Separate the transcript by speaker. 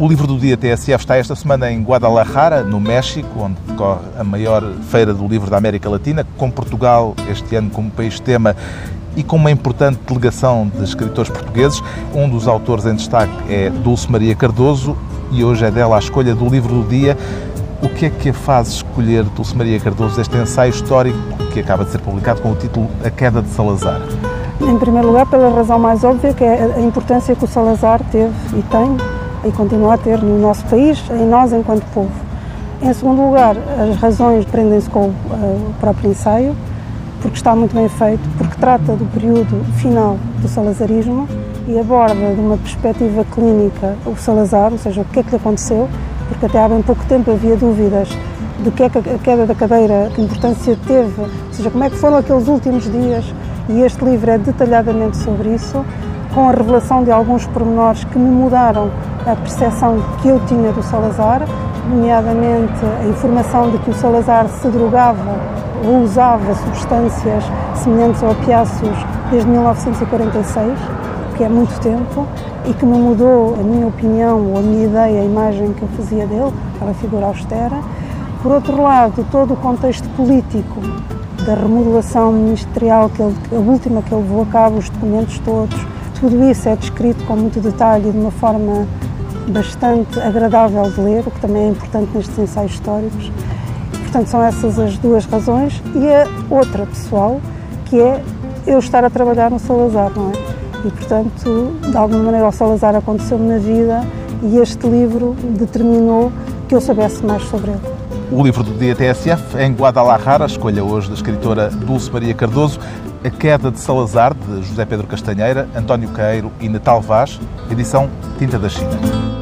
Speaker 1: O livro do dia TSF está esta semana em Guadalajara, no México, onde decorre a maior feira do livro da América Latina, com Portugal este ano como país tema e com uma importante delegação de escritores portugueses. Um dos autores em destaque é Dulce Maria Cardoso e hoje é dela a escolha do livro do dia. O que é que a faz escolher Dulce Maria Cardoso este ensaio histórico que acaba de ser publicado com o título A Queda de Salazar?
Speaker 2: Em primeiro lugar, pela razão mais óbvia, que é a importância que o Salazar teve e tem e continua a ter no nosso país, em nós enquanto povo. Em segundo lugar, as razões prendem-se com o próprio ensaio, porque está muito bem feito, porque trata do período final do salazarismo e aborda de uma perspectiva clínica o Salazar, ou seja, o que é que lhe aconteceu, porque até há bem pouco tempo havia dúvidas do que é que a queda da cadeira, que importância teve, ou seja, como é que foram aqueles últimos dias, e este livro é detalhadamente sobre isso, com a revelação de alguns pormenores que me mudaram a percepção que eu tinha do Salazar, nomeadamente a informação de que o Salazar se drogava ou usava substâncias semelhantes a opiáceos desde 1946, que é muito tempo, e que me mudou a minha opinião ou a minha ideia, a imagem que eu fazia dele, aquela figura austera. Por outro lado, todo o contexto político da remodelação ministerial, que ele, a última que ele levou a cabo, os documentos todos, tudo isso é descrito com muito detalhe e de uma forma bastante agradável de ler, o que também é importante nestes ensaios históricos. Portanto, são essas as duas razões. E a outra pessoal, que é eu estar a trabalhar no Salazar, não é? E, portanto, de alguma maneira, o Salazar aconteceu-me na vida e este livro determinou que eu soubesse mais sobre ele.
Speaker 1: O livro do dia TSF em Guadalajara, escolha hoje da escritora Dulce Maria Cardoso, A Queda de Salazar, de José Pedro Castanheira, António Caeiro e Natal Vaz, edição Tinta da China.